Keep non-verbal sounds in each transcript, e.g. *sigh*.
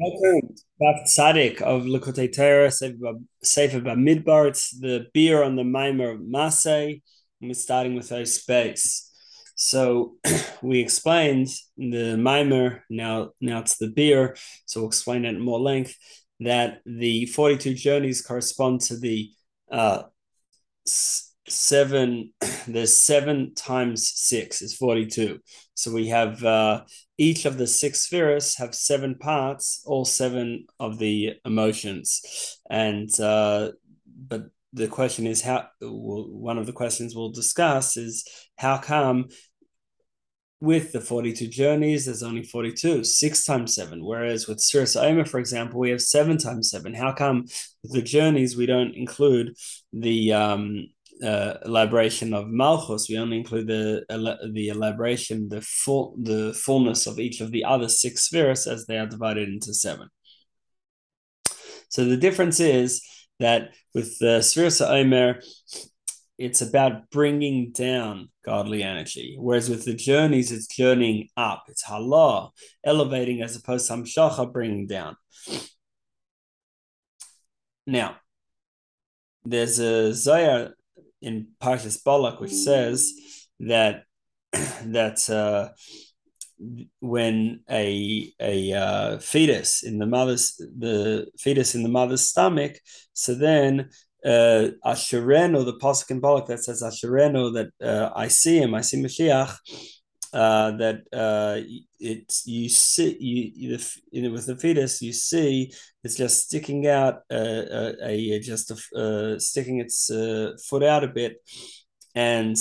Welcome, Daf Tzadik of Likutei Torah, Sefer Bamidbar. It's the Biur on the Maimer Masay, and we're starting with a space. So *clears throat* we explained the Maimer, now, now it's the Biur, so we'll explain it in more length, that the 42 journeys correspond to the uh, seven *clears throat* there's seven times six is 42 so we have uh, each of the six spheres have seven parts all seven of the emotions and uh, but the question is how one of the questions we'll discuss is how come with the 42 journeys, there's only 42, six times seven. Whereas with Sfiras Omer, for example, we have seven times seven. How come the journeys we don't include the um, uh, elaboration of Malchus, we only include the the elaboration, the full the fullness of each of the other six spheres as they are divided into seven. So the difference is that with the Sfiras Omer, it's about bringing down godly energy, whereas with the journeys, it's journeying up. It's halah, elevating as opposed to hamshacha, bringing down. Now, there's a Zohar in Parshas Balak, which says that *clears throat* that uh, when a a uh, fetus in the mother's the fetus in the mother's stomach, so then uh, Ashereno, the pasuk in Balak that says Ashereno that uh, I see him, I see Mashiach. Uh, that uh, it's you see you, you with the fetus you see it's just sticking out uh, uh a, a, just a, uh, sticking its foot out a bit and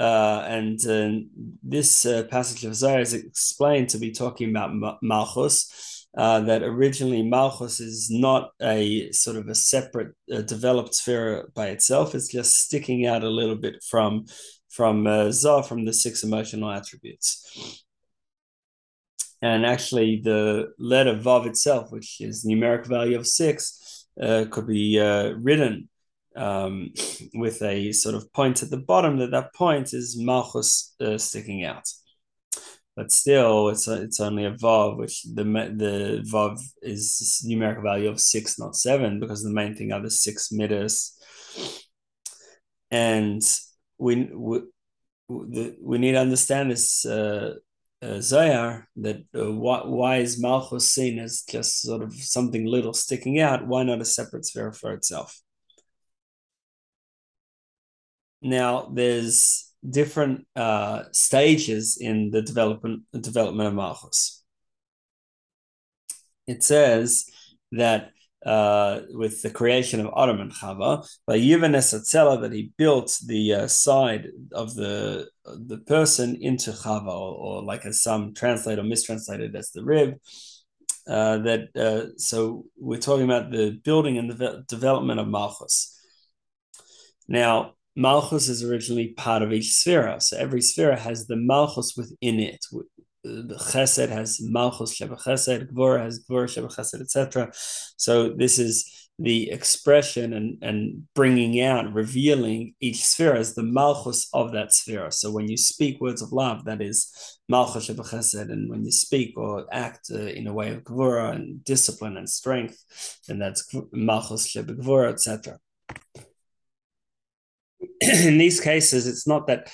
uh, and this passage of Zohar is explained to be talking about Malchus, uh, that originally Malchus is not a sort of a separate uh, developed sphere by itself. It's just sticking out a little bit from from uh, from the six emotional attributes. And actually, the letter Vav itself, which is numeric value of six, uh, could be uh, written um, *sniffs* with a sort of point at the bottom. That that point is Malchus uh, sticking out. But still, it's a, it's only a Vav, which the the Vav is numeric value of six, not seven, because the main thing are the six midas. And we, we, we need to understand this uh, uh, Zohar that uh, why, why is Malchus seen as just sort of something little sticking out? Why not a separate sphere for itself? Now, there's different uh, stages in the development development of Malchus. It says that uh, with the creation of Adam and Chava, by Yuvan Esatzela, that he built the uh, side of the the person into Chava, or, or, like as some translate or mistranslated as the rib. Uh, that uh, so we're talking about the building and the development of Malchus. Now, Malchus is originally part of each sphere, so every sphere has the Malchus within it, Chesed has Malchus Sheba Chesed, Gvor has Gvor Sheba Chesed, etc. So this is the expression and, and bringing out, revealing each sphere as the Malchus of that sphere. So when you speak words of love, that is Malchus Sheba Chesed, and when you speak or act uh, in a way of Gvora and discipline and strength, then that's Malchus Sheba Gvora, etc. in these cases, it's not that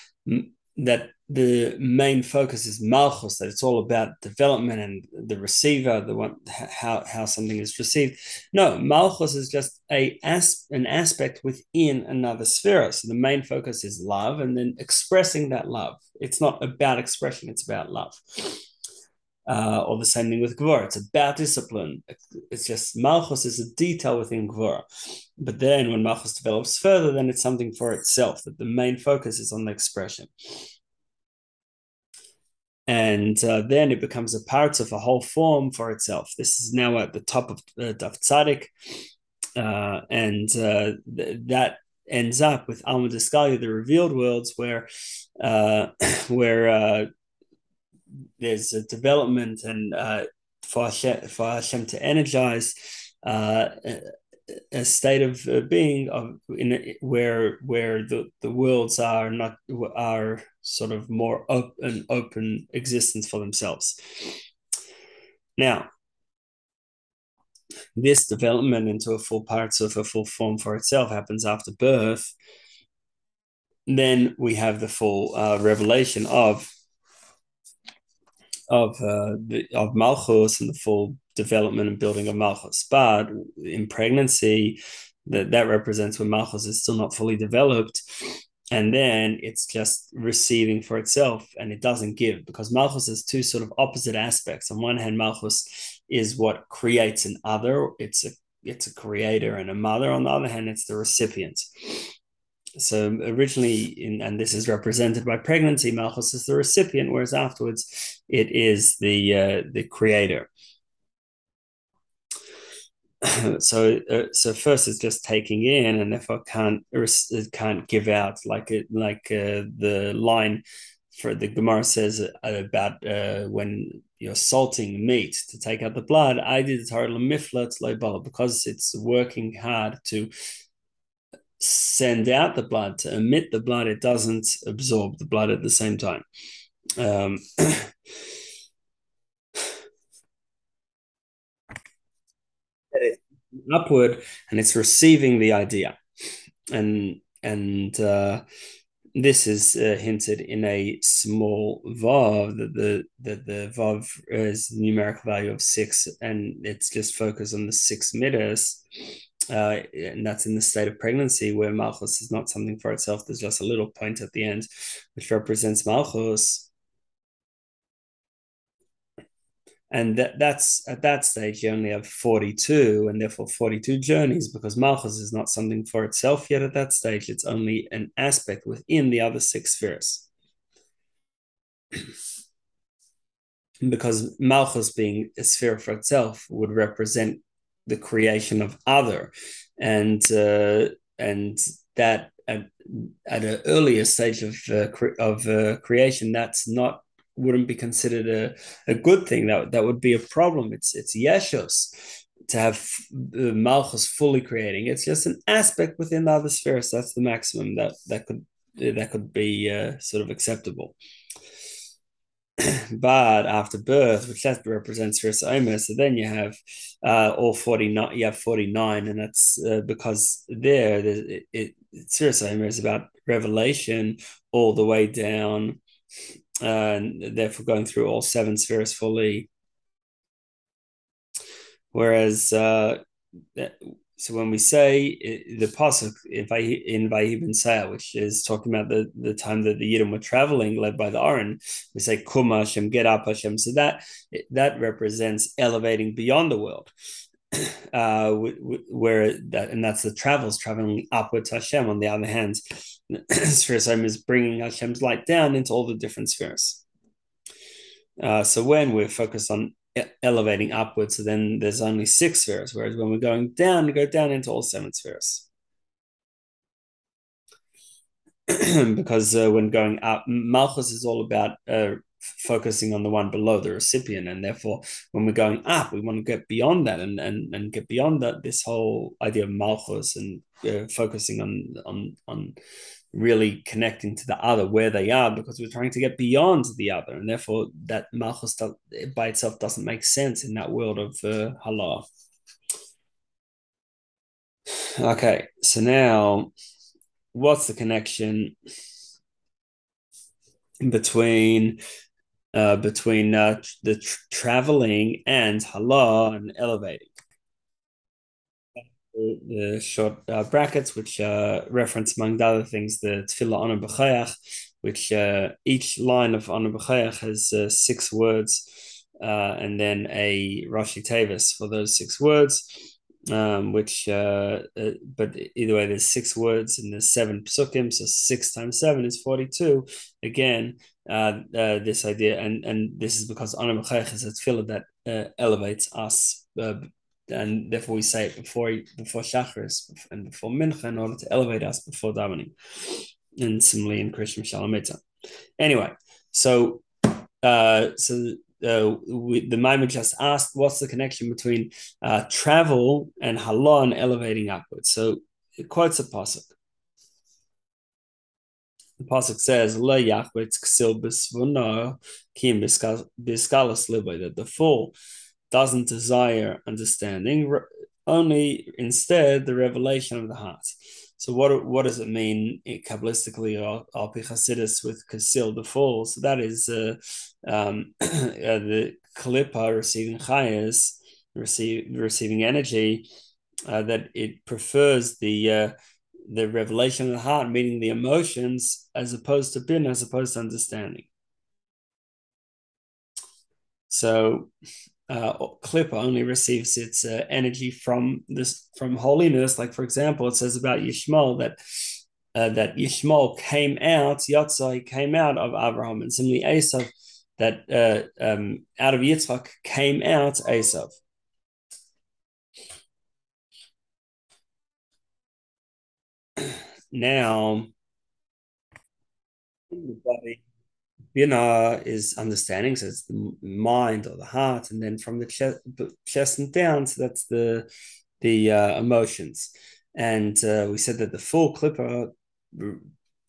that the main focus is malchus that it's all about development and the receiver the one how how something is received no malchus is just a as, an aspect within another sphere so the main focus is love and then expressing that love it's not about expression it's about love uh, or the same thing with Gvor. It's about discipline. It's just Malchus is a detail within Gvor. But then when Malchus develops further, then it's something for itself, that the main focus is on the expression and uh, then it becomes a part of a whole form for itself. This is now at the top of uh, Daf Tzadik, uh, and uh, th- that ends up with Alma D'Isgalya, the revealed worlds, where uh, *coughs* where uh, there's a development and uh, for Hashem, for Hashem to energize a state of being of in where where the the worlds are not are sort of more open open existence for themselves. Now this development into a full parts of a full form for itself happens after birth, then we have the full uh, revelation of of uh, the, of Malchus and the full development and building of Malchus. But in pregnancy, that that represents when Malchus is still not fully developed, and then it's just receiving for itself, and it doesn't give because Malchus has two sort of opposite aspects. On one hand, Malchus is what creates an other; it's a it's a creator and a mother. On the other hand, it's the recipient. So originally, in, and this is represented by pregnancy, Malchus is the recipient, whereas afterwards it is the uh, the creator. *clears throat* so uh, so first it's just taking in and therefore can't it can't give out like it like uh, the line for the Gemara says about uh, when you're salting meat to take out the blood. I did miflat because it's working hard to send out the blood to emit the blood. It doesn't absorb the blood at the same time. Um, *clears throat* upward and it's receiving the idea. And and uh, this is uh, hinted in a small vav that the that the vav is numerical value of six and it's just focused on the six midas uh, and that's in the state of pregnancy where malchus is not something for itself. There's just a little point at the end which represents malchus and that, that's at that stage you only have 42 and therefore 42 journeys because malchus is not something for itself yet at that stage. It's only an aspect within the other six spheres. *clears throat* Because malchus being a sphere for itself would represent the creation of other. And uh, and that at, at an earlier stage of uh, cre- of uh, creation that's not wouldn't be considered a, a good thing. That that would be a problem. It's it's yeshus to have the malchus fully creating. It's just an aspect within the other spheres. That's the maximum that that could that could be uh, sort of acceptable. *clears throat* but after birth, which that represents Sfiras Omer, so then you have uh, all 49, you have 49, and that's uh, because there, it, it, Sfiras Omer is about revelation all the way down and therefore going through all seven spheres fully. Whereas, uh, so when we say the pasuk in Vayi ben which is talking about the, the time that the Yidden were traveling, led by the Aron, we say Kuma Hashem, get up Hashem. So that that represents elevating beyond the world. *clears throat* Uh, where that and that's the travels traveling upward to Hashem. On the other hand, *clears throat* Omer is bringing Hashem's light down into all the different spheres. Uh, so when we're focused on elevating upwards, so then there's only six spheres, whereas when we're going down, we go down into all seven spheres. *clears throat* because uh, when going up, Malchus is all about uh, focusing on the one below the recipient, and therefore, when we're going up, we want to get beyond that and and, and get beyond that this whole idea of Malchus and uh, focusing on on on really connecting to the other where they are because we're trying to get beyond the other. And therefore that malchus by itself doesn't make sense in that world of uh, halal okay so now what's the connection between uh, between uh, the tr- traveling and halal and elevating the short uh, brackets, which uh, reference, among other things, the Tefillah Ana B'choach, which uh, each line of Ana B'choach has uh, six words, uh, and then a Roshei Teivos for those six words, um, which, uh, but either way, there's six words and there's seven psukim, so six times seven is 42. Again, this idea, and, and this is because B'choach is a tefillah that elevates us and therefore we say it before before Shacharis and before Mincha in order to elevate us before davening, and similarly in Krishna Shalom Anyway, so uh, so uh, we, the Maimer just asked, what's the connection between uh, travel and halon elevating upwards? So it quotes a pasuk. The pasuk says, "Le Yachweh ksil bisvuno kim biskalas that the full doesn't desire understanding, only instead the revelation of the heart. So what what does it mean kabbalistically or al Chassidus with kasil the fall? So that is uh, um, *clears throat* uh, the klippa receiving chayas, receive, receiving energy, uh, that it prefers the uh, the revelation of the heart, meaning the emotions, as opposed to bin, as opposed to understanding. So uh, only receives its uh, energy from this from holiness. Like for example, it says about Yishmael that uh, that Yishmael came out, Yatzai came out of Abraham, and similarly Esav that uh, um, out of Yitzchak came out Esav. Now, Bina is understanding, so it's the mind or the heart, and then from the chest, chest and down, so that's the the uh, emotions. And uh, we said that the full Klippa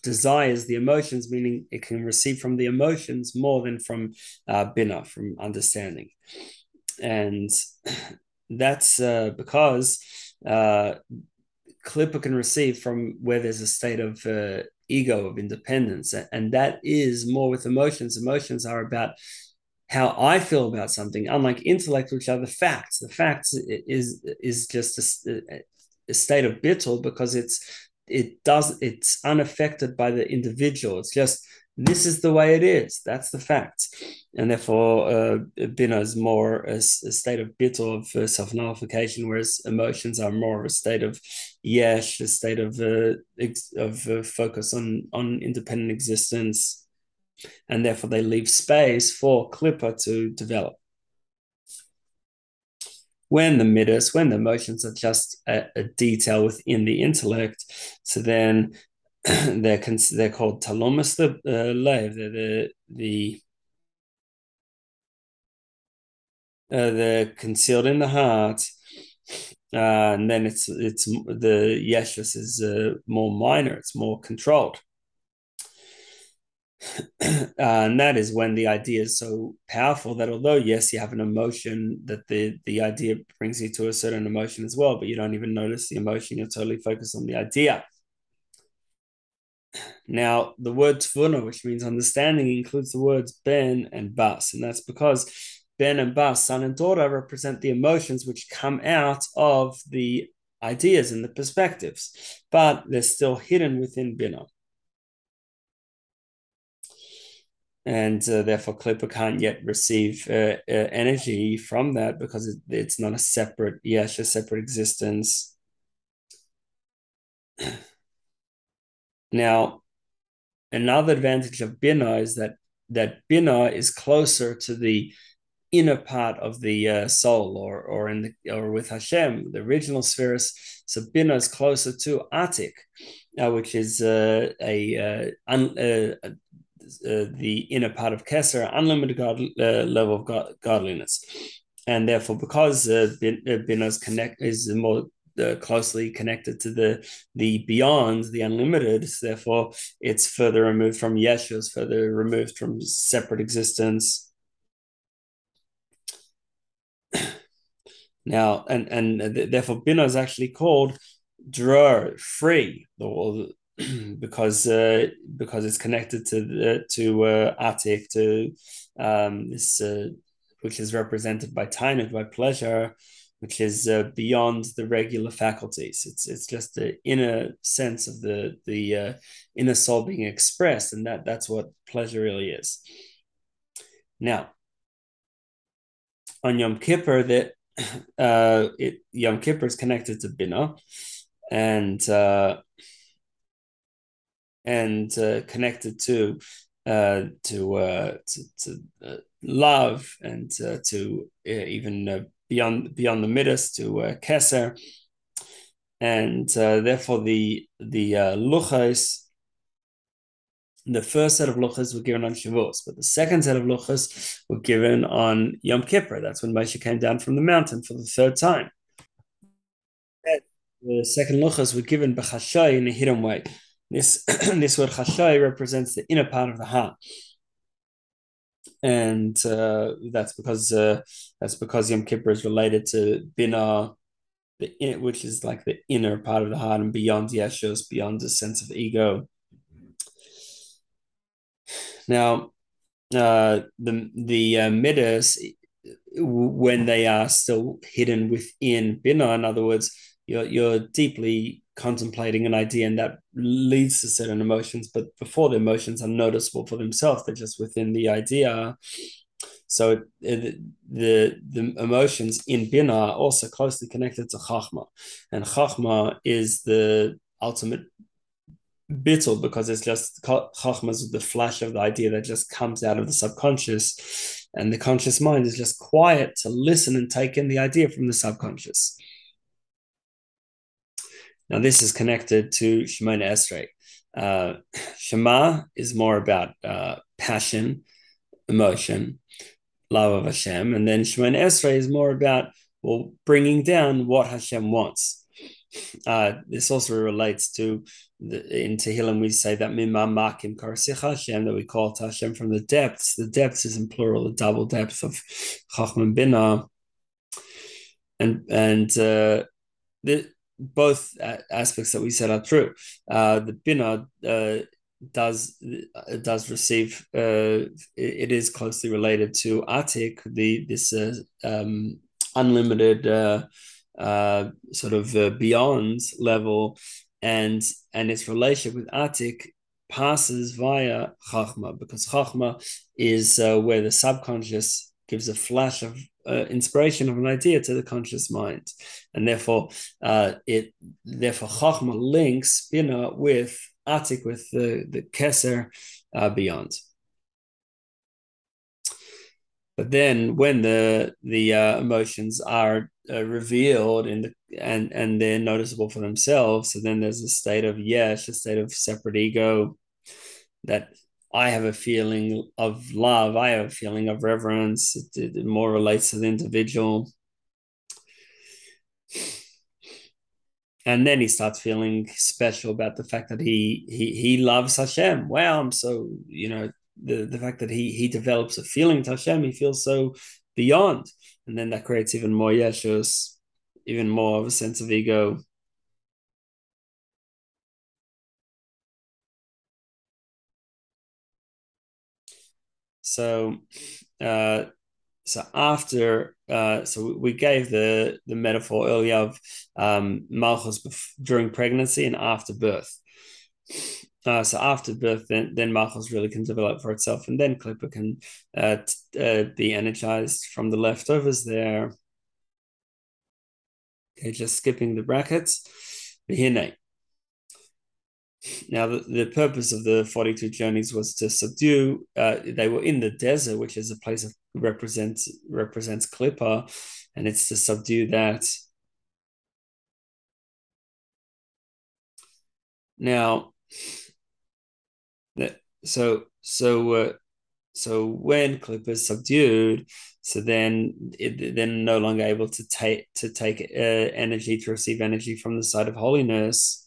desires the emotions, meaning it can receive from the emotions more than from uh, bina, from understanding. And *clears throat* that's uh, because uh, Klippa can receive from where there's a state of uh, ego of independence and that is more with emotions emotions are about how i feel about something unlike intellect which are the facts the facts is is just a, a state of bittul because it's it does it's unaffected by the individual it's just this is the way it is. That's the fact. And therefore, uh, Bina is more a, a state of bit of uh, self nullification, whereas emotions are more a state of yesh, a state of uh, of focus on on independent existence, and therefore they leave space for Klippa to develop. When the midas, when the emotions are just a, a detail within the intellect, so then *clears throat* they're they're called ta'alumos the uh, the the uh, they're concealed in the heart, uh, and then it's it's the yeshus is uh, more minor. It's more controlled. *clears throat* Uh, and that is when the idea is so powerful that although yes you have an emotion that the the idea brings you to a certain emotion as well but you don't even notice the emotion you're totally focused on the idea now, the word tvuna, which means understanding, includes the words ben and bas, and that's because ben and bas, son and daughter, represent the emotions which come out of the ideas and the perspectives, but they're still hidden within bina. And uh, therefore, Klippa can't yet receive uh, uh, energy from that because it, it's not a separate, yes, a separate existence. Now, another advantage of Bina is that that Bina is closer to the inner part of the uh, soul, or or in the or with Hashem, the original spheres. So Bina is closer to Atik, uh, which is uh, a uh, un, uh, uh, the inner part of Kesser, unlimited God, level of God, godliness, and therefore because Bina is connect is more closely connected to the the beyond the unlimited therefore it's further removed from yeshus it's further removed from separate existence *clears throat* now and and therefore bina is actually called dror free *clears throat* because uh, because it's connected to the, to uh, atik to um, this uh, which is represented by taanug by pleasure which is uh, beyond the regular faculties. It's it's just the inner sense of the the uh, inner soul being expressed, and that that's what pleasure really is. Now, on Yom Kippur, that uh, it Yom Kippur is connected to Bina, and uh, and uh, connected to uh, to uh, to, to uh, love and uh, to uh, even uh, beyond beyond the midas to uh, Keser, and uh, therefore the the uh, luchas. The first set of luchas were given on Shavuos, but the second set of luchas were given on Yom Kippur. That's when Moshe came down from the mountain for the third time. The second luchas were given b'chashay in a hidden way. This *clears throat* this word chashay represents the inner part of the heart and uh, that's because uh, that's because Yom Kippur is related to Bina, the which is like the inner part of the heart and beyond Yeshus, beyond the sense of ego. Now, uh, the the uh, midas, when they are still hidden within Bina, in other words, you're you're deeply contemplating an idea and that leads to certain emotions but before the emotions are noticeable for themselves they're just within the idea. So the, the, the emotions in bina are also closely connected to chachma. And chachma is the ultimate bittul because it's just chachma is the flash of the idea that just comes out of the subconscious and the conscious mind is just quiet to listen and take in the idea from the subconscious now, this is connected to Shemona Esrei. Uh, Shema is more about uh, passion, emotion, love of Hashem, and then Shemona Esrei is more about well bringing down what Hashem wants. Uh, this also relates to in Tehillim we say that Mimma Makim Karasicha Hashem that we call to Hashem from the depths. The depths is in plural, the double depth of Chachman Bina, and and uh, the both aspects that we said are true. Uh, the bina uh, does uh, does receive uh, it is closely related to atik, the this uh, um, unlimited uh, sort of beyond level, and and its relationship with atik passes via chachma because chachma is where the subconscious gives a flash of uh, inspiration of an idea to the conscious mind, and therefore uh, it therefore Chachma links Bina with Atik with the the Keser uh, beyond. But then when the the uh, emotions are uh, revealed in the and and they're noticeable for themselves, so then there's a state of yes, a state of separate ego that I have a feeling of love. I have a feeling of reverence. It, it more relates to the individual. And then he starts feeling special about the fact that he he he loves Hashem. Wow, I'm so you know the the fact that he he develops a feeling to Hashem. He feels so beyond, and then that creates even more yeshus, even more of a sense of ego. So, uh, so after, uh, so we gave the the metaphor earlier of um, malchus during pregnancy and after birth. Uh, so after birth, then then malchus really can develop for itself, and then Klippa can uh, t- uh, be energized from the leftovers there. Okay, just skipping the brackets. Behine. Now, the, the purpose of the 42 journeys was to subdue, uh, they were in the desert, which is a place that represents, represents Klippa, and it's to subdue that. Now, so, so, uh, so when Klippa is subdued, so then it, then no longer able to take to take uh, energy to receive energy from the side of holiness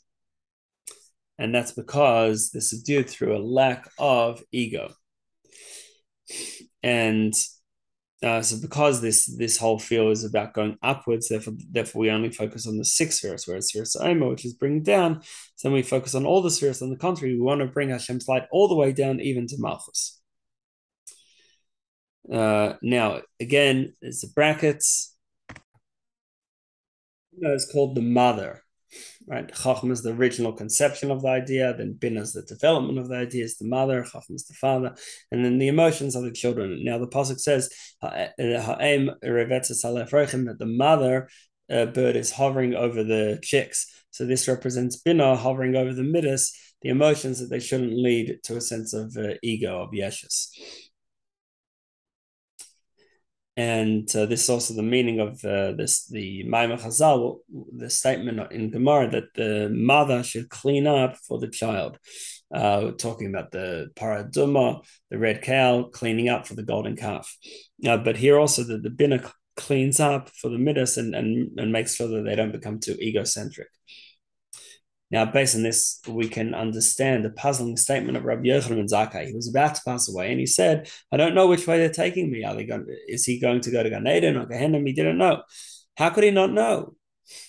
and that's because they're subdued through a lack of ego. And uh, so because this this whole field is about going upwards, therefore, therefore we only focus on the six spheres, whereas Sfiras Omer, which is bringing down, so then we focus on all the spheres. On the contrary, we want to bring Hashem's light all the way down, even to Malchus. Uh, now, again, there's the brackets. It's called the mother right? Chachma is the original conception of the idea, then Bina is the development of the idea, is the mother, Chachma is the father, and then the emotions of the children. Now the Pasuk says, that the mother uh, bird is hovering over the chicks. So this represents Bina hovering over the midas, the emotions that they shouldn't lead to a sense of uh, ego, of yeshus. And uh, this is also the meaning of uh, this the Maimer Chazal, the statement in Gemara that the mother should clean up for the child. Uh, talking about the parah adumah, the red cow, cleaning up for the golden calf. Uh, but here also the, the bina cleans up for the midas and, and, and makes sure that they don't become too egocentric. Now, based on this, we can understand the puzzling statement of Rabbi Yochanan Zakkai. He was about to pass away, and he said, "I don't know which way they're taking me. Are they going? Is he going to go to Gan Eden or Gehenna? He didn't know. How could he not know?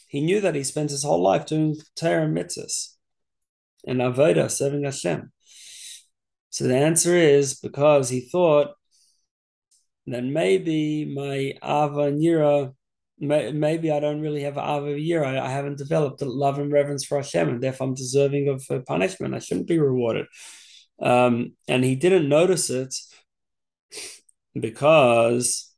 He knew that he spent his whole life doing Torah and mitzvahs and avodah, serving Hashem. So the answer is because he thought that maybe my ava and yira maybe I don't really have a year. I, I, haven't developed a love and reverence for Hashem, and therefore I'm deserving of punishment. I shouldn't be rewarded. Um, and he didn't notice it because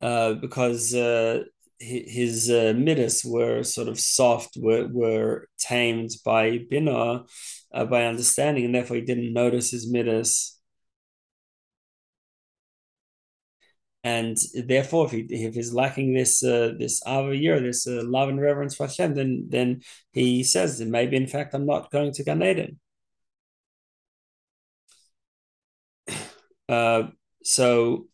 uh, because uh, his uh, midas were sort of soft, were were tamed by bina, uh, by understanding, and therefore he didn't notice his midas and therefore, if he if he's lacking this uh, this avayir, this uh, love and reverence for Hashem, then then he says maybe in fact I'm not going to Gan Eden. Uh, so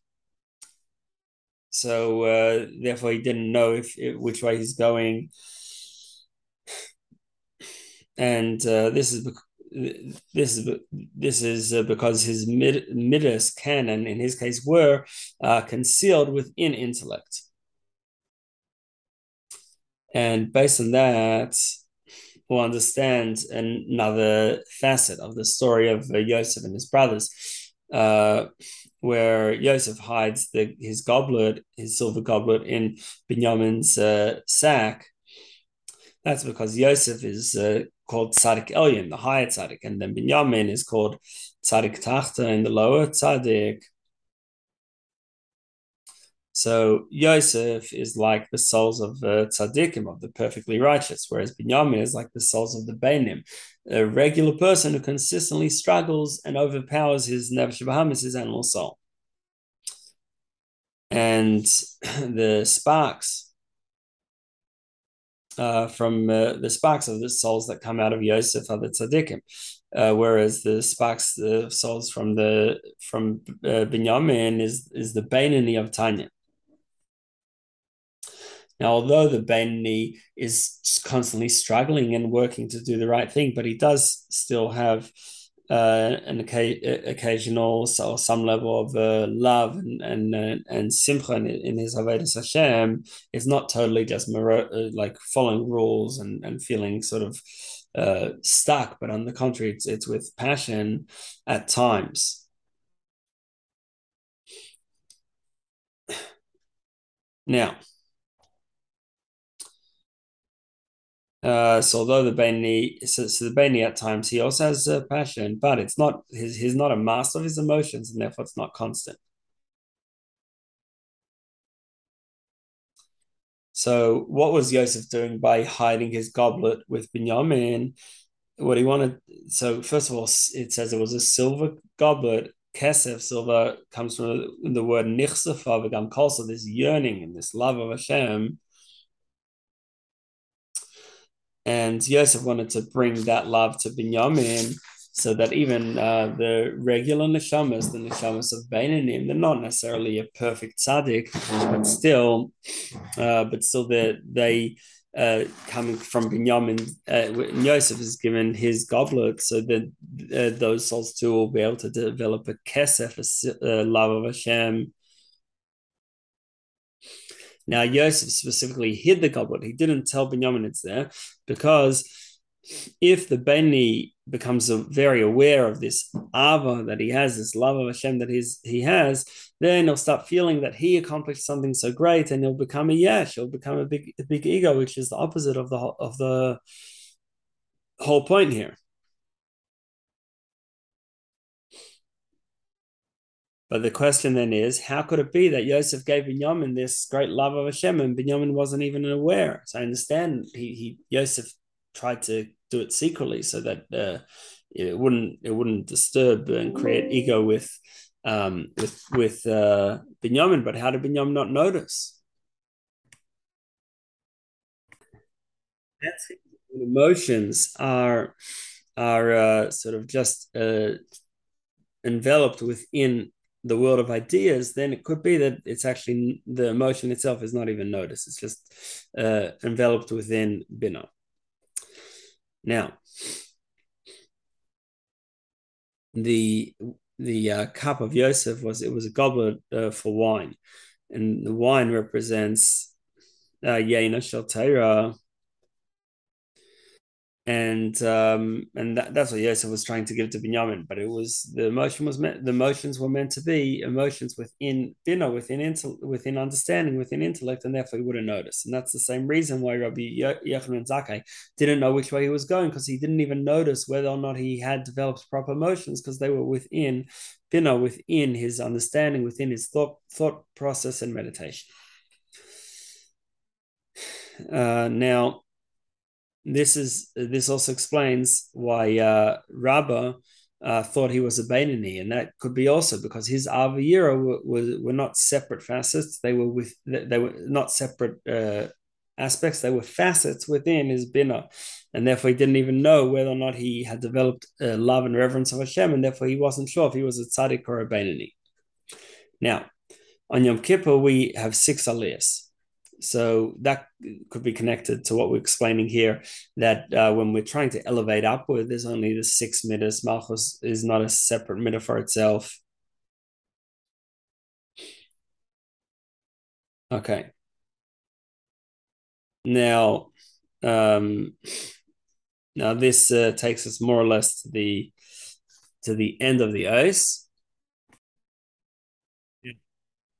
so uh, therefore he didn't know if, if, which way he's going, and uh, this is this is this is uh, because his mid, midas in his case were uh, concealed within intellect, and based on that, we'll understand another facet of the story of uh, Yosef and his brothers, uh, where Yosef hides the, his goblet, his silver goblet, in Binyamin's uh, sack. That's because Yosef is uh, called Tzadik Elyon, the higher Tzadik, and then Binyamin is called Tzadik Tachta in the lower Tzadik. So Yosef is like the souls of the tzaddikim, of the perfectly righteous, whereas Binyamin is like the souls of the Beinonim, a regular person who consistently struggles and overpowers his Nefesh Bahamis, his animal soul. And *clears throat* the sparks uh, from uh, the sparks of the souls that come out of Yosef are the tzaddikim, uh, whereas the sparks, the souls from the from uh, Binyamin is is the Beinoni of Tanya. Now, although the Beinoni is constantly struggling and working to do the right thing, but he does still have uh, an occasional or some level of uh, love and and uh, and in, in his avodas Hashem is not totally just uh, like following rules and and feeling sort of uh, stuck, but on the contrary, it's it's with passion at times. Now, Uh, so although the Baini, so, so the Baini at times he also has a passion, but it's not his. He's not a master of his emotions, and therefore it's not constant. So what was Joseph doing by hiding his goblet with Binyamin? What he wanted. So first of all, it says it was a silver goblet. Kesef, silver, comes from the word nichsafa, v'gam kolsa, this yearning and this love of Hashem and Yosef wanted to bring that love to Binyamin so that even uh, the regular neshamas, the neshamas of Beinanim, they're not necessarily a perfect tzaddik, but still, uh, but still they they uh, coming from Binyamin, uh, Yosef is given his goblet, so that uh, those souls too will be able to develop a kesef, a, a love of Hashem, now, Yosef specifically hid the goblet. He didn't tell Binyamin it's there because if the Beni becomes very aware of this ava that he has, this love of Hashem that he's, he has, then he'll start feeling that he accomplished something so great, and he'll become a yesh. He'll become a big, a big ego, which is the opposite of the of the whole point here. But the question then is, how could it be that Yosef gave Binyamin this great love of Hashem and Binyamin wasn't even aware? So I understand he, he Yosef tried to do it secretly so that uh, it wouldn't it wouldn't disturb and create ego with um, with with uh, Binyamin. But how did Binyamin not notice? That's emotions are are uh, sort of just uh, enveloped within the world of ideas, then it could be that it's actually the emotion itself is not even noticed. It's just uh, enveloped within bina. Now, the the uh, cup of Yosef was it was a goblet uh, for wine, and the wine represents uh, Yaina Shel and um, and that, that's what Yosef was trying to give to Binyamin. But it was the emotion was meant the emotions were meant to be emotions within you know within intel, within understanding within intellect, and therefore he wouldn't notice. And that's the same reason why Rabbi Yochanan Zakkai didn't know which way he was going because he didn't even notice whether or not he had developed proper emotions because they were within you know within his understanding, within his thought thought process and meditation. Uh, now this is this also explains why uh, Rabbah uh, thought he was a Beinoni, and that could be also because his Avira were, were, not separate facets; they were with they were not separate uh, aspects; they were facets within his bina, and therefore he didn't even know whether or not he had developed love and reverence of Hashem, and therefore he wasn't sure if he was a tzaddik or a Beinoni. Now, on Yom Kippur we have six aliyahs. So that could be connected to what we're explaining here. That uh, when we're trying to elevate upward, there's only the six midas. Malchus is not a separate meter for itself. Okay. Now, um, now this uh, takes us more or less to the to the end of the ice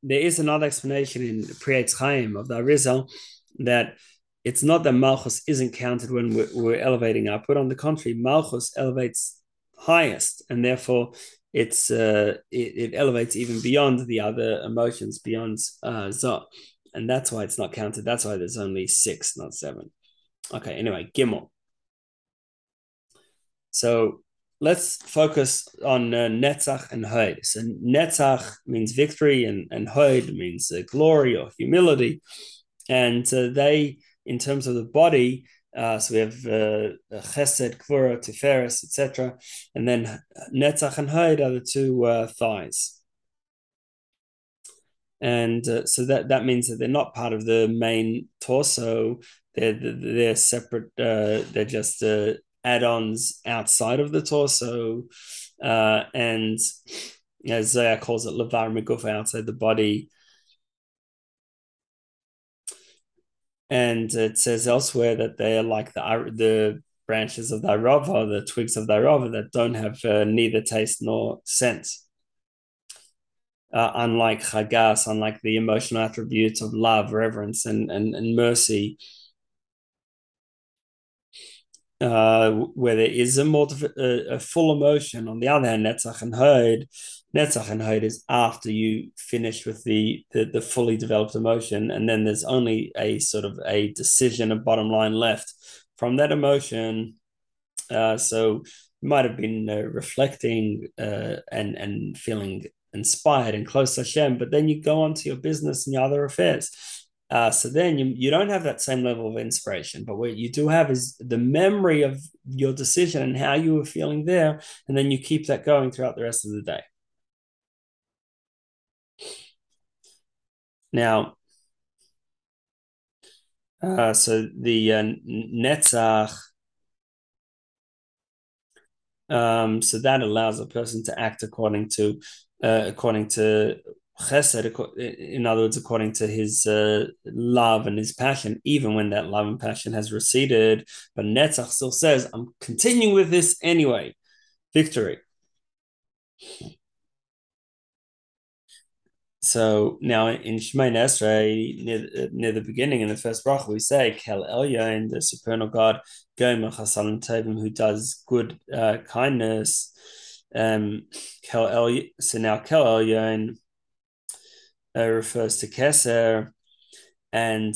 there is another explanation in Pri Etz Chaim of the Arizal that it's not that Malchus isn't counted when we're, we're, elevating upward. On the contrary, Malchus elevates highest, and therefore it's uh, it, it, elevates even beyond the other emotions, beyond uh, Zot. And that's why it's not counted. That's why there's only six, not seven. Okay, anyway, Gimel. So let's focus on uh, Netzach and Hod. So Netzach means victory, and, and Hod means uh, glory or humility. And uh, they, in terms of the body, uh, so we have uh, Chesed, Gvura, Tiferes, etc. And then Netzach and Hod are the two uh, thighs. And uh, so that, that means that they're not part of the main torso. They're they're separate. they're just add-ons outside of the torso, uh, and as Zaya calls it, levar meguf outside the body. And it says elsewhere that they are like the the branches of the arava, the twigs of the arava that don't have uh, neither taste nor scent. Uh, unlike chagas, unlike the emotional attributes of love, reverence, and, and, and mercy, uh, where there is a, multi- a, a, full emotion. On the other hand, Netzach and Hod, Netzach and Hod is after you finish with the, the, the fully developed emotion, and then there's only a sort of a decision, a bottom line left from that emotion. Uh, so you might have been uh, reflecting uh, and and feeling inspired and close to Hashem, but then you go on to your business and your other affairs uh, so then you, you don't have that same level of inspiration, but what you do have is the memory of your decision and how you were feeling there, and then you keep that going throughout the rest of the day. Now, uh, so the uh, Netzach, um, so that allows a person to act according to uh, according to chesed, in other words, according to his uh, love and his passion, even when that love and passion has receded. But Netzach still says, I'm continuing with this anyway. Victory. So now in Shemoneh Esrei, near, near the beginning in the first bracha, we say Kel Elyon, the supernal God, Gomel Chasadim who does good uh, kindness. Um, Kel Elyon, so now Kel Elyon refers to keser, and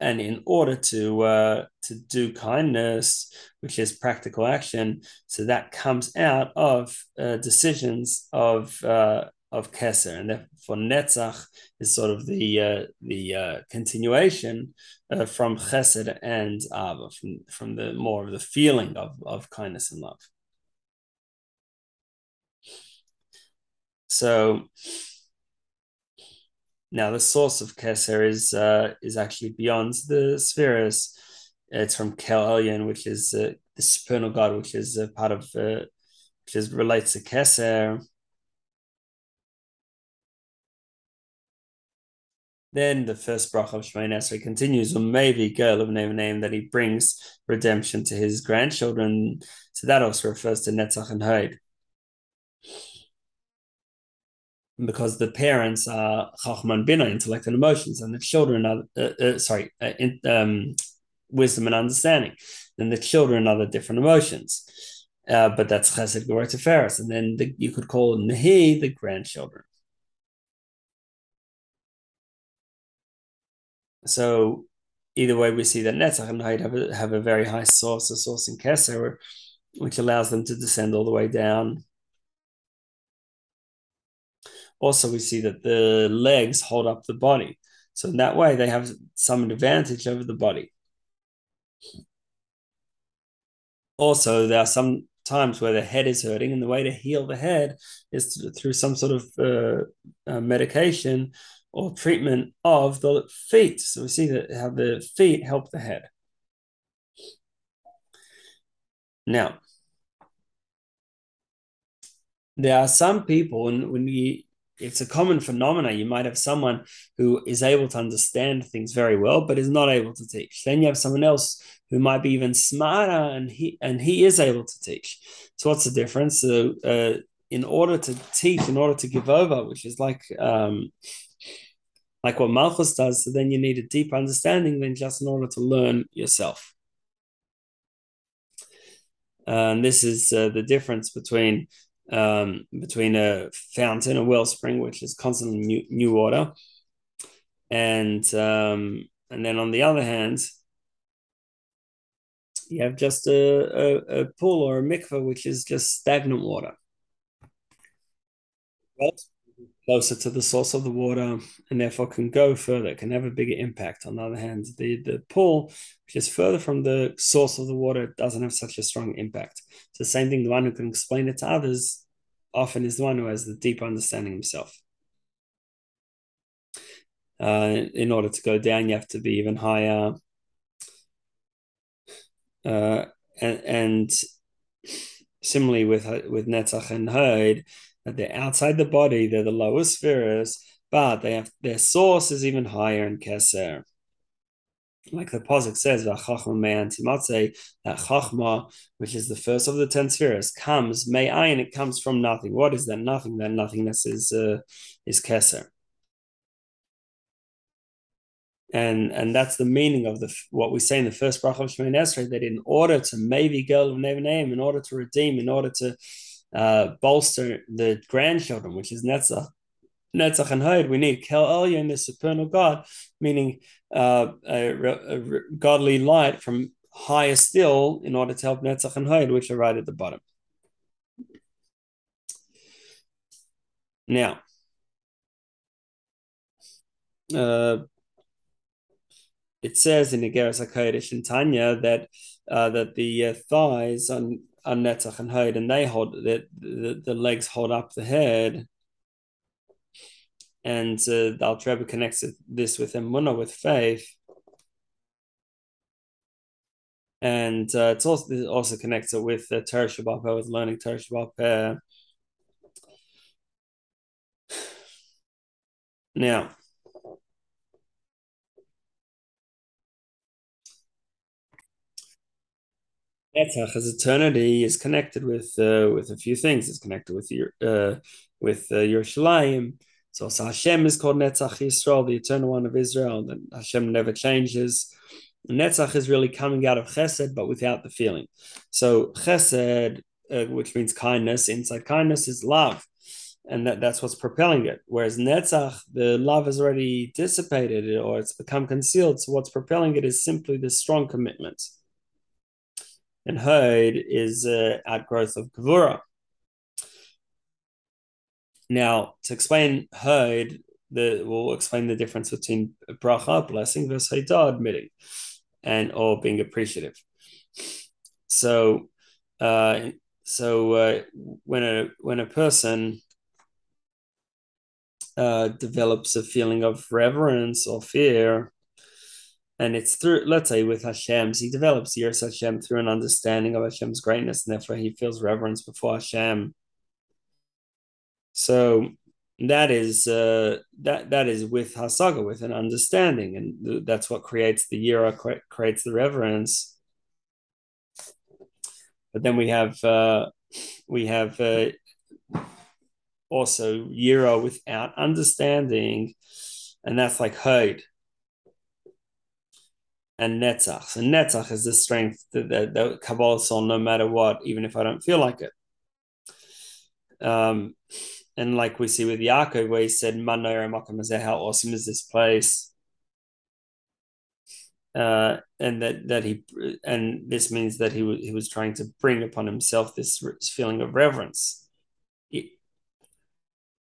and in order to uh, to do kindness, which is practical action, so that comes out of uh, decisions of uh, of keser, and therefore netzach is sort of the uh, the uh, continuation uh, from chesed and ava, from from the more of the feeling of of kindness and love. So now the source of Keser is uh, is actually beyond the spheres. It's from Kel which is uh, the supernal god, which is a part of uh, which is relates to Keser. Then the first bracha of Shemoneh Esrei continues, or maybe girl of name name that he brings redemption to his grandchildren. So that also refers to Netzach and Hod. Because the parents are Chachman Bina, intellect and emotions, and the children are, uh, uh, sorry, uh, in, um, wisdom and understanding. Then the children are the different emotions. Uh, but that's Chesed Gevurah Tiferes. And then the, you could call Nehi the grandchildren. So either way, we see that Netzach and Hod have a, have a very high source, a source in Keser, which allows them to descend all the way down. Also, we see that the legs hold up the body. So in that way, they have some advantage over the body. Also, there are some times where the head is hurting, and the way to heal the head is through some sort of uh, uh, medication or treatment of the feet. So we see that how the feet help the head. Now, there are some people, and when you, it's a common phenomenon. You might have someone who is able to understand things very well, but is not able to teach. Then you have someone else who might be even smarter, and he and he is able to teach. So what's the difference? So, uh, in order to teach, in order to give over, which is like um, like what Malchus does, so then you need a deeper understanding than just in order to learn yourself. And this is uh, the difference between um, between a fountain, a wellspring, which is constantly new, new water, and um, and then on the other hand, you have just a, a, a pool or a mikveh, which is just stagnant water. Well, closer to the source of the water and therefore can go further, can have a bigger impact. On the other hand, the, the pool, which is further from the source of the water, doesn't have such a strong impact. It's the same thing, the one who can explain it to others often is the one who has the deep understanding himself. Uh, in order to go down, you have to be even higher. Uh, and, and similarly with with Netzach and Hod, that they're outside the body, they're the lowest spheres, but they have their source is even higher in Keser. Like the Posik says, that Chachma, which is the first of the ten spheres, comes, me'ayin, and it comes from nothing. What is that nothing? That nothingness is uh, is Keser. And, and that's the meaning of the what we say in the first bracha of Shemoneh Esrei that in order to maybe go name, in order to redeem, in order to uh, bolster the grandchildren, which is Netzach. Netzach and Hod, we need Kel Elyon, the supernal God, meaning uh, a, a, a, godly light from higher still in order to help Netzach and Hod, which are right at the bottom. Now, uh, it says in the Igeres HaKodesh in Tanya that uh, that the uh, thighs on on Netzach and Hod, and they hold that the, the legs hold up the head. And uh, the Alter Rebbe connects this with emunah, with faith. And uh, it's also it also connects it with uh, Torah Shabbat with learning Torah Shabbat. *sighs* Now, Netzach as eternity is connected with uh, with a few things. It's connected with your uh, with uh, Yerushalayim. So, so Hashem is called Netzach Yisrael, the eternal one of Israel. And Hashem never changes. Netzach is really coming out of Chesed, but without the feeling. So Chesed, uh, which means kindness, inside kindness is love, and that, that's what's propelling it. Whereas Netzach, the love has already dissipated or it's become concealed. So what's propelling it is simply the strong commitment and Hod is uh, outgrowth of Gevurah. Now, to explain Hod, we'll explain the difference between bracha, blessing, versus Hoda'ah, admitting, and or being appreciative. So, uh, so uh, when a when a person uh, develops a feeling of reverence or fear. And it's through, let's say, with Hashem's, he develops Yiras Hashem through an understanding of Hashem's greatness, and therefore he feels reverence before Hashem. So that is uh, that that is with hasaga, with an understanding, and that's what creates the yira, creates the reverence. But then we have uh, we have uh, also yira without understanding, and that's like hod and netzach. And netzach is the strength that, that, that kabbalas ol no matter what, even if I don't feel like it. Um, and like we see with Yaakov, where he said, how awesome is this place? Uh, and that that he and this means that he was he was trying to bring upon himself this feeling of reverence,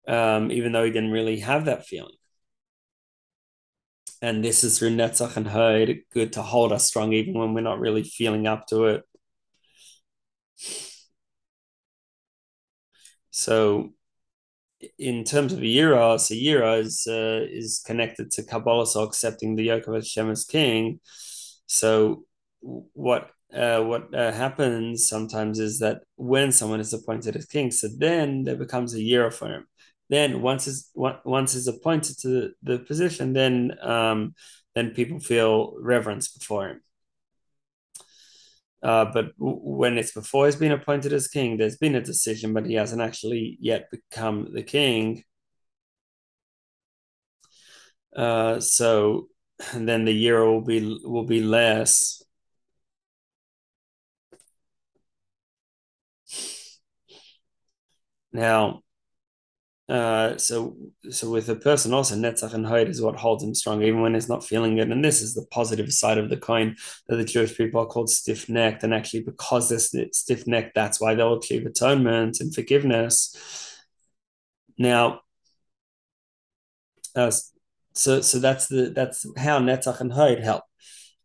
um, even though he didn't really have that feeling. And this is through Netzach and Hod, good to hold us strong even when we're not really feeling up to it. So in terms of a Yira, so Yira is uh, is connected to Kabbalah, so accepting the yoke of Hashem as king. So what uh, what uh, happens sometimes is that when someone is appointed as king, so then there becomes a Yira for him. Then once is once is appointed to the, position, then um, then people feel reverence before him. Uh, but when it's before he's been appointed as king, there's been a decision, but he hasn't actually yet become the king. Uh, so then the year will be will be less. Now, uh, so so with a person also netzach and hod is what holds him strong even when he's not feeling it and this is the positive side of the coin that the jewish people are called stiff-necked. And actually because they're stiff-necked that's why they'll achieve atonement and forgiveness. Now uh, so so that's the that's how netzach and hod help.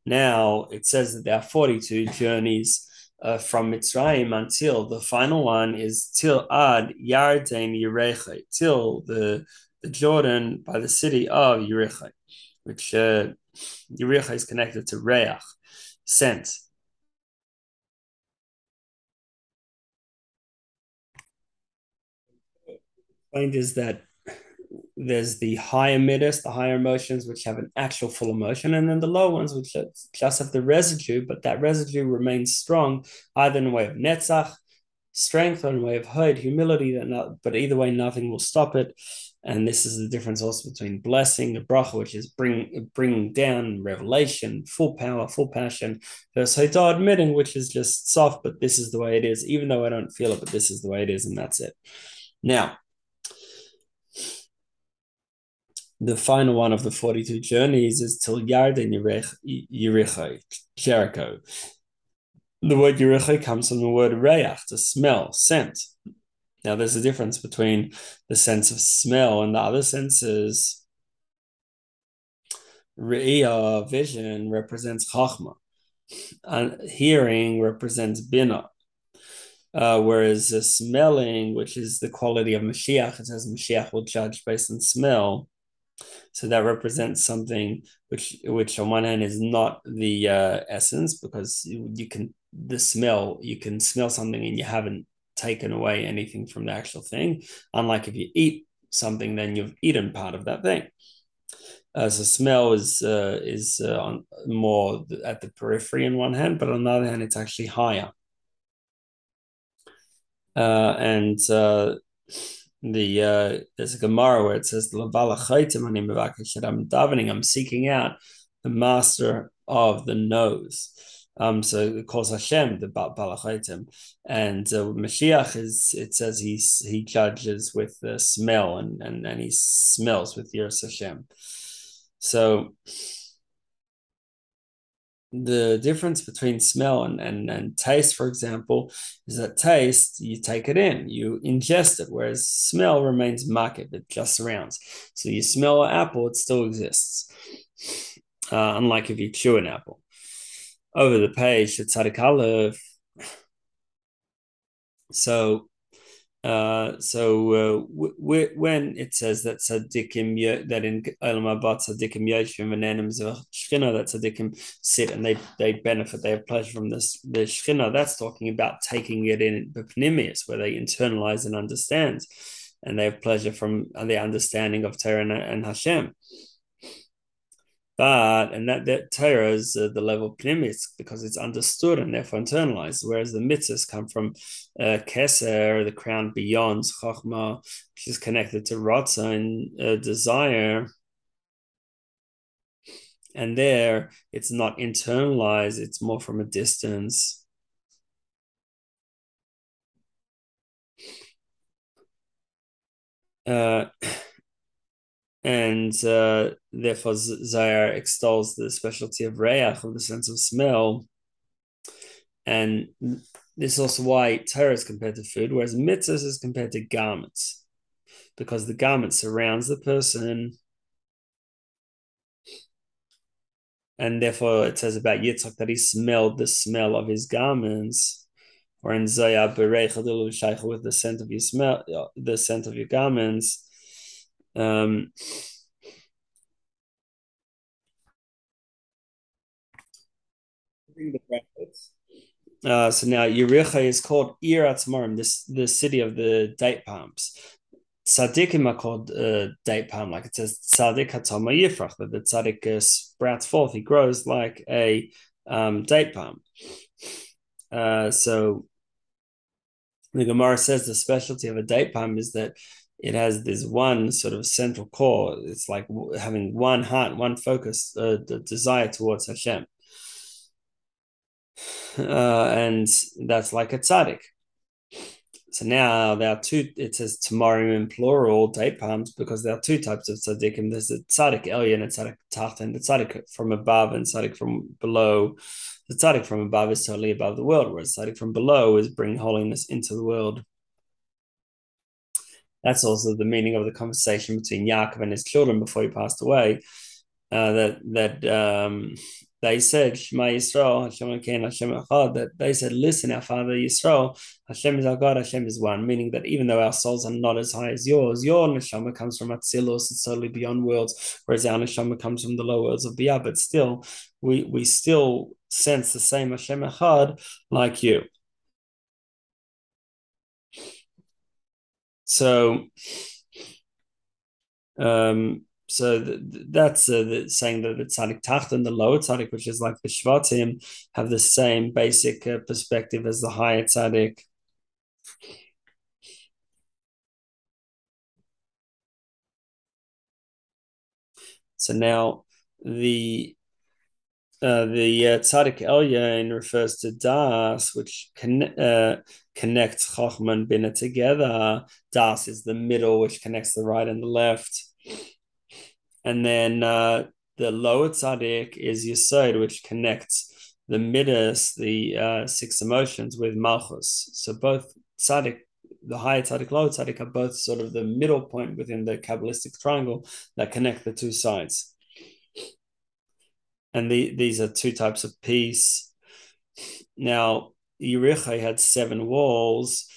Now it says that there are 42 journeys uh, from Mitzrayim until the final one is till Ad Yarden Yericho, till the the Jordan by the city of Yericho, which uh, is connected to reyach, scent. Point is that there's the higher midas, the higher emotions, which have an actual full emotion, and then the low ones, which just have the residue, but that residue remains strong, either in a way of netzach, strength, or in a way of hod, humility. But either way, nothing will stop it. And this is the difference also between blessing, the bracha, which is bring, bringing down revelation, full power, full passion, versus hoda'ah, admitting, which is just soft, but this is the way it is, even though I don't feel it, but this is the way it is, and that's it. Now, the final one of the 42 journeys is till Yarden Yericho, Jericho. The word Yericho comes from the word reyach, to smell, scent. Now, there's a difference between the sense of smell and the other senses. Re'iyah, vision, represents chachma. And hearing represents bina. Uh, whereas the smelling, which is the quality of Mashiach, it says Mashiach will judge based on smell so that represents something which, which on one hand is not the uh, essence because you, you can the smell you can smell something and you haven't taken away anything from the actual thing. Unlike if you eat something, then you've eaten part of that thing. Uh, so smell is uh, is uh, on more at the periphery on one hand, but on the other hand, it's actually higher. Uh, and uh, the uh, there's a Gemara where it says I'm davening, I'm seeking out the master of the nose. Um, so it calls Hashem the Ba'al HaChotem, and uh, Mashiach is it says he's he judges with the smell and and and he smells with Yiras Hashem. So the difference between smell and, and, and taste, for example, is that taste, you take it in, you ingest it, whereas smell remains makif, it just surrounds. So you smell an apple, it still exists. Uh, unlike if you chew an apple. Over the page, it's Tzadik Aleph. So uh, so uh, when it says that tzaddikim that in Olam Haba tzaddikim yoshvim v'nenim shchina that tzaddikim sit and they they benefit they have pleasure from this the shchina that's talking about taking it in b'pnimius where they internalize and understand and they have pleasure from the understanding of Torah and, and Hashem. But and that that Torah is uh, the level of pnimis because it's understood and therefore internalized, whereas the mitzvahs come from uh, keser, the crown beyond chachma, which is connected to ratza and uh, desire. And there, it's not internalized; it's more from a distance. Uh, and uh, therefore Zohar extols the specialty of reyach, of the sense of smell. And this is also why Torah is compared to food, whereas mitzvahs is compared to garments, because the garment surrounds the person. And therefore, it says about Yitzchak that he smelled the smell of his garments. Or in Zayah with the scent of your smell, the scent of your garments. Um, uh, so now Yericho is called Ir HaTemarim, this the city of the date palms. Tzaddikim are called uh, date palm, like it says Tzaddik Katamar Yifrach, that the tzaddik uh, sprouts forth, he grows like a um, date palm. Uh, so the Gemara says the specialty of a date palm is that it has this one sort of central core. It's like having one heart, one focus, uh, the desire towards Hashem. *sighs* Uh, and that's like a tzaddik. So now there are two, it says tomorrow in plural date palms because there are two types of tzaddikim. There's a tzaddik elyon and a tzaddik tacht, and the tzaddik from above and tzaddik from below. The tzaddik from above is totally above the world, whereas tzaddik from below is bringing holiness into the world. That's also the meaning of the conversation between Yaakov and his children before he passed away. Uh, that that um, they said Shema Yisrael, Hashem Elokeinu, Hashem Echad. That they said, listen, our Father Yisrael, Hashem is our God, Hashem is one. Meaning that even though our souls are not as high as yours, your neshama comes from Atzilus, it's totally beyond worlds, whereas our neshama comes from the low worlds of Biyah. But still, we we still sense the same Hashem Echad like you. So, um, so that's uh, the, saying that the tzaddik tacht and the lower tzaddik, which is like the shvatim, have the same basic uh, perspective as the higher tzaddik. So now the uh, the uh, tzaddik elyon refers to das, which can, uh, connects chachma and bina together. Das is the middle, which connects the right and the left. And then uh, the lower tzaddik is yesod, which connects the midas, the uh, six emotions, with malchus. So both tzaddik, the higher tzaddik, lower tzaddik, are both sort of the middle point within the kabbalistic triangle that connect the two sides and the, these are two types of peace. Now, Yericho had seven walls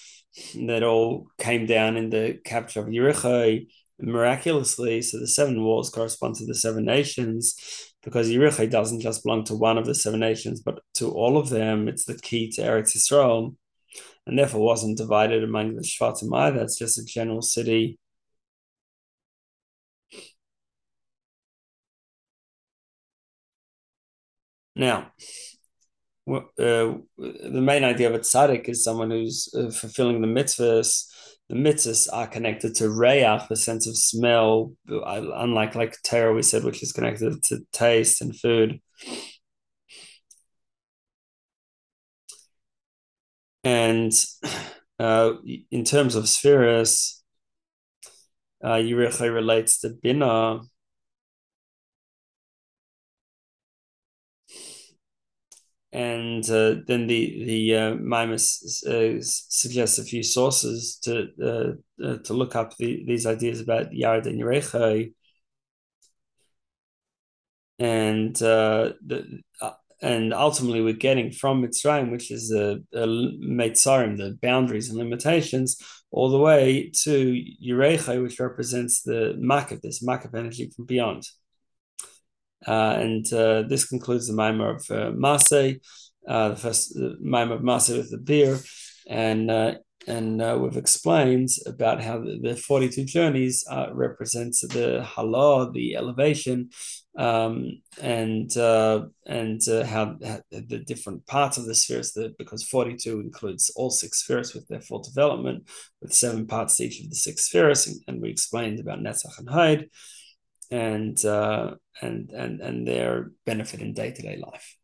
that all came down in the capture of Yericho miraculously. So the seven walls correspond to the seven nations because Yericho doesn't just belong to one of the seven nations, but to all of them. It's the key to Eretz Yisrael and therefore wasn't divided among the Shvatim either. It's just a general city Now, uh, the main idea of a tzaddik is someone who's uh, fulfilling the mitzvahs. The mitzvahs are connected to reyach, the sense of smell, unlike like Torah we said, which is connected to taste and food. And uh, in terms of spheres, uh, Yericho relates to Bina, and uh, then the the uh, uh, suggests a few sources to uh, uh, to look up the, these ideas about Yarden Yericho. And uh, the, and ultimately we're getting from Mitzrayim, which is the, Meitzarim, the boundaries and limitations, all the way to Yericho, which represents the Makif, this Makif energy from beyond. Uh, and uh, this concludes the Maimar of uh, uh, the first Maimar of Maasei with the Biur, and and uh, we've explained about how the, the 42 journeys uh, represents the halah, the elevation, um, and uh, and how, how, the different parts of the spheres, that because 42 includes all six spheres with their full development, with seven parts to each of the six spheres, and, and we explained about Netzach and Hod, and uh, and and and their benefit in day to day life.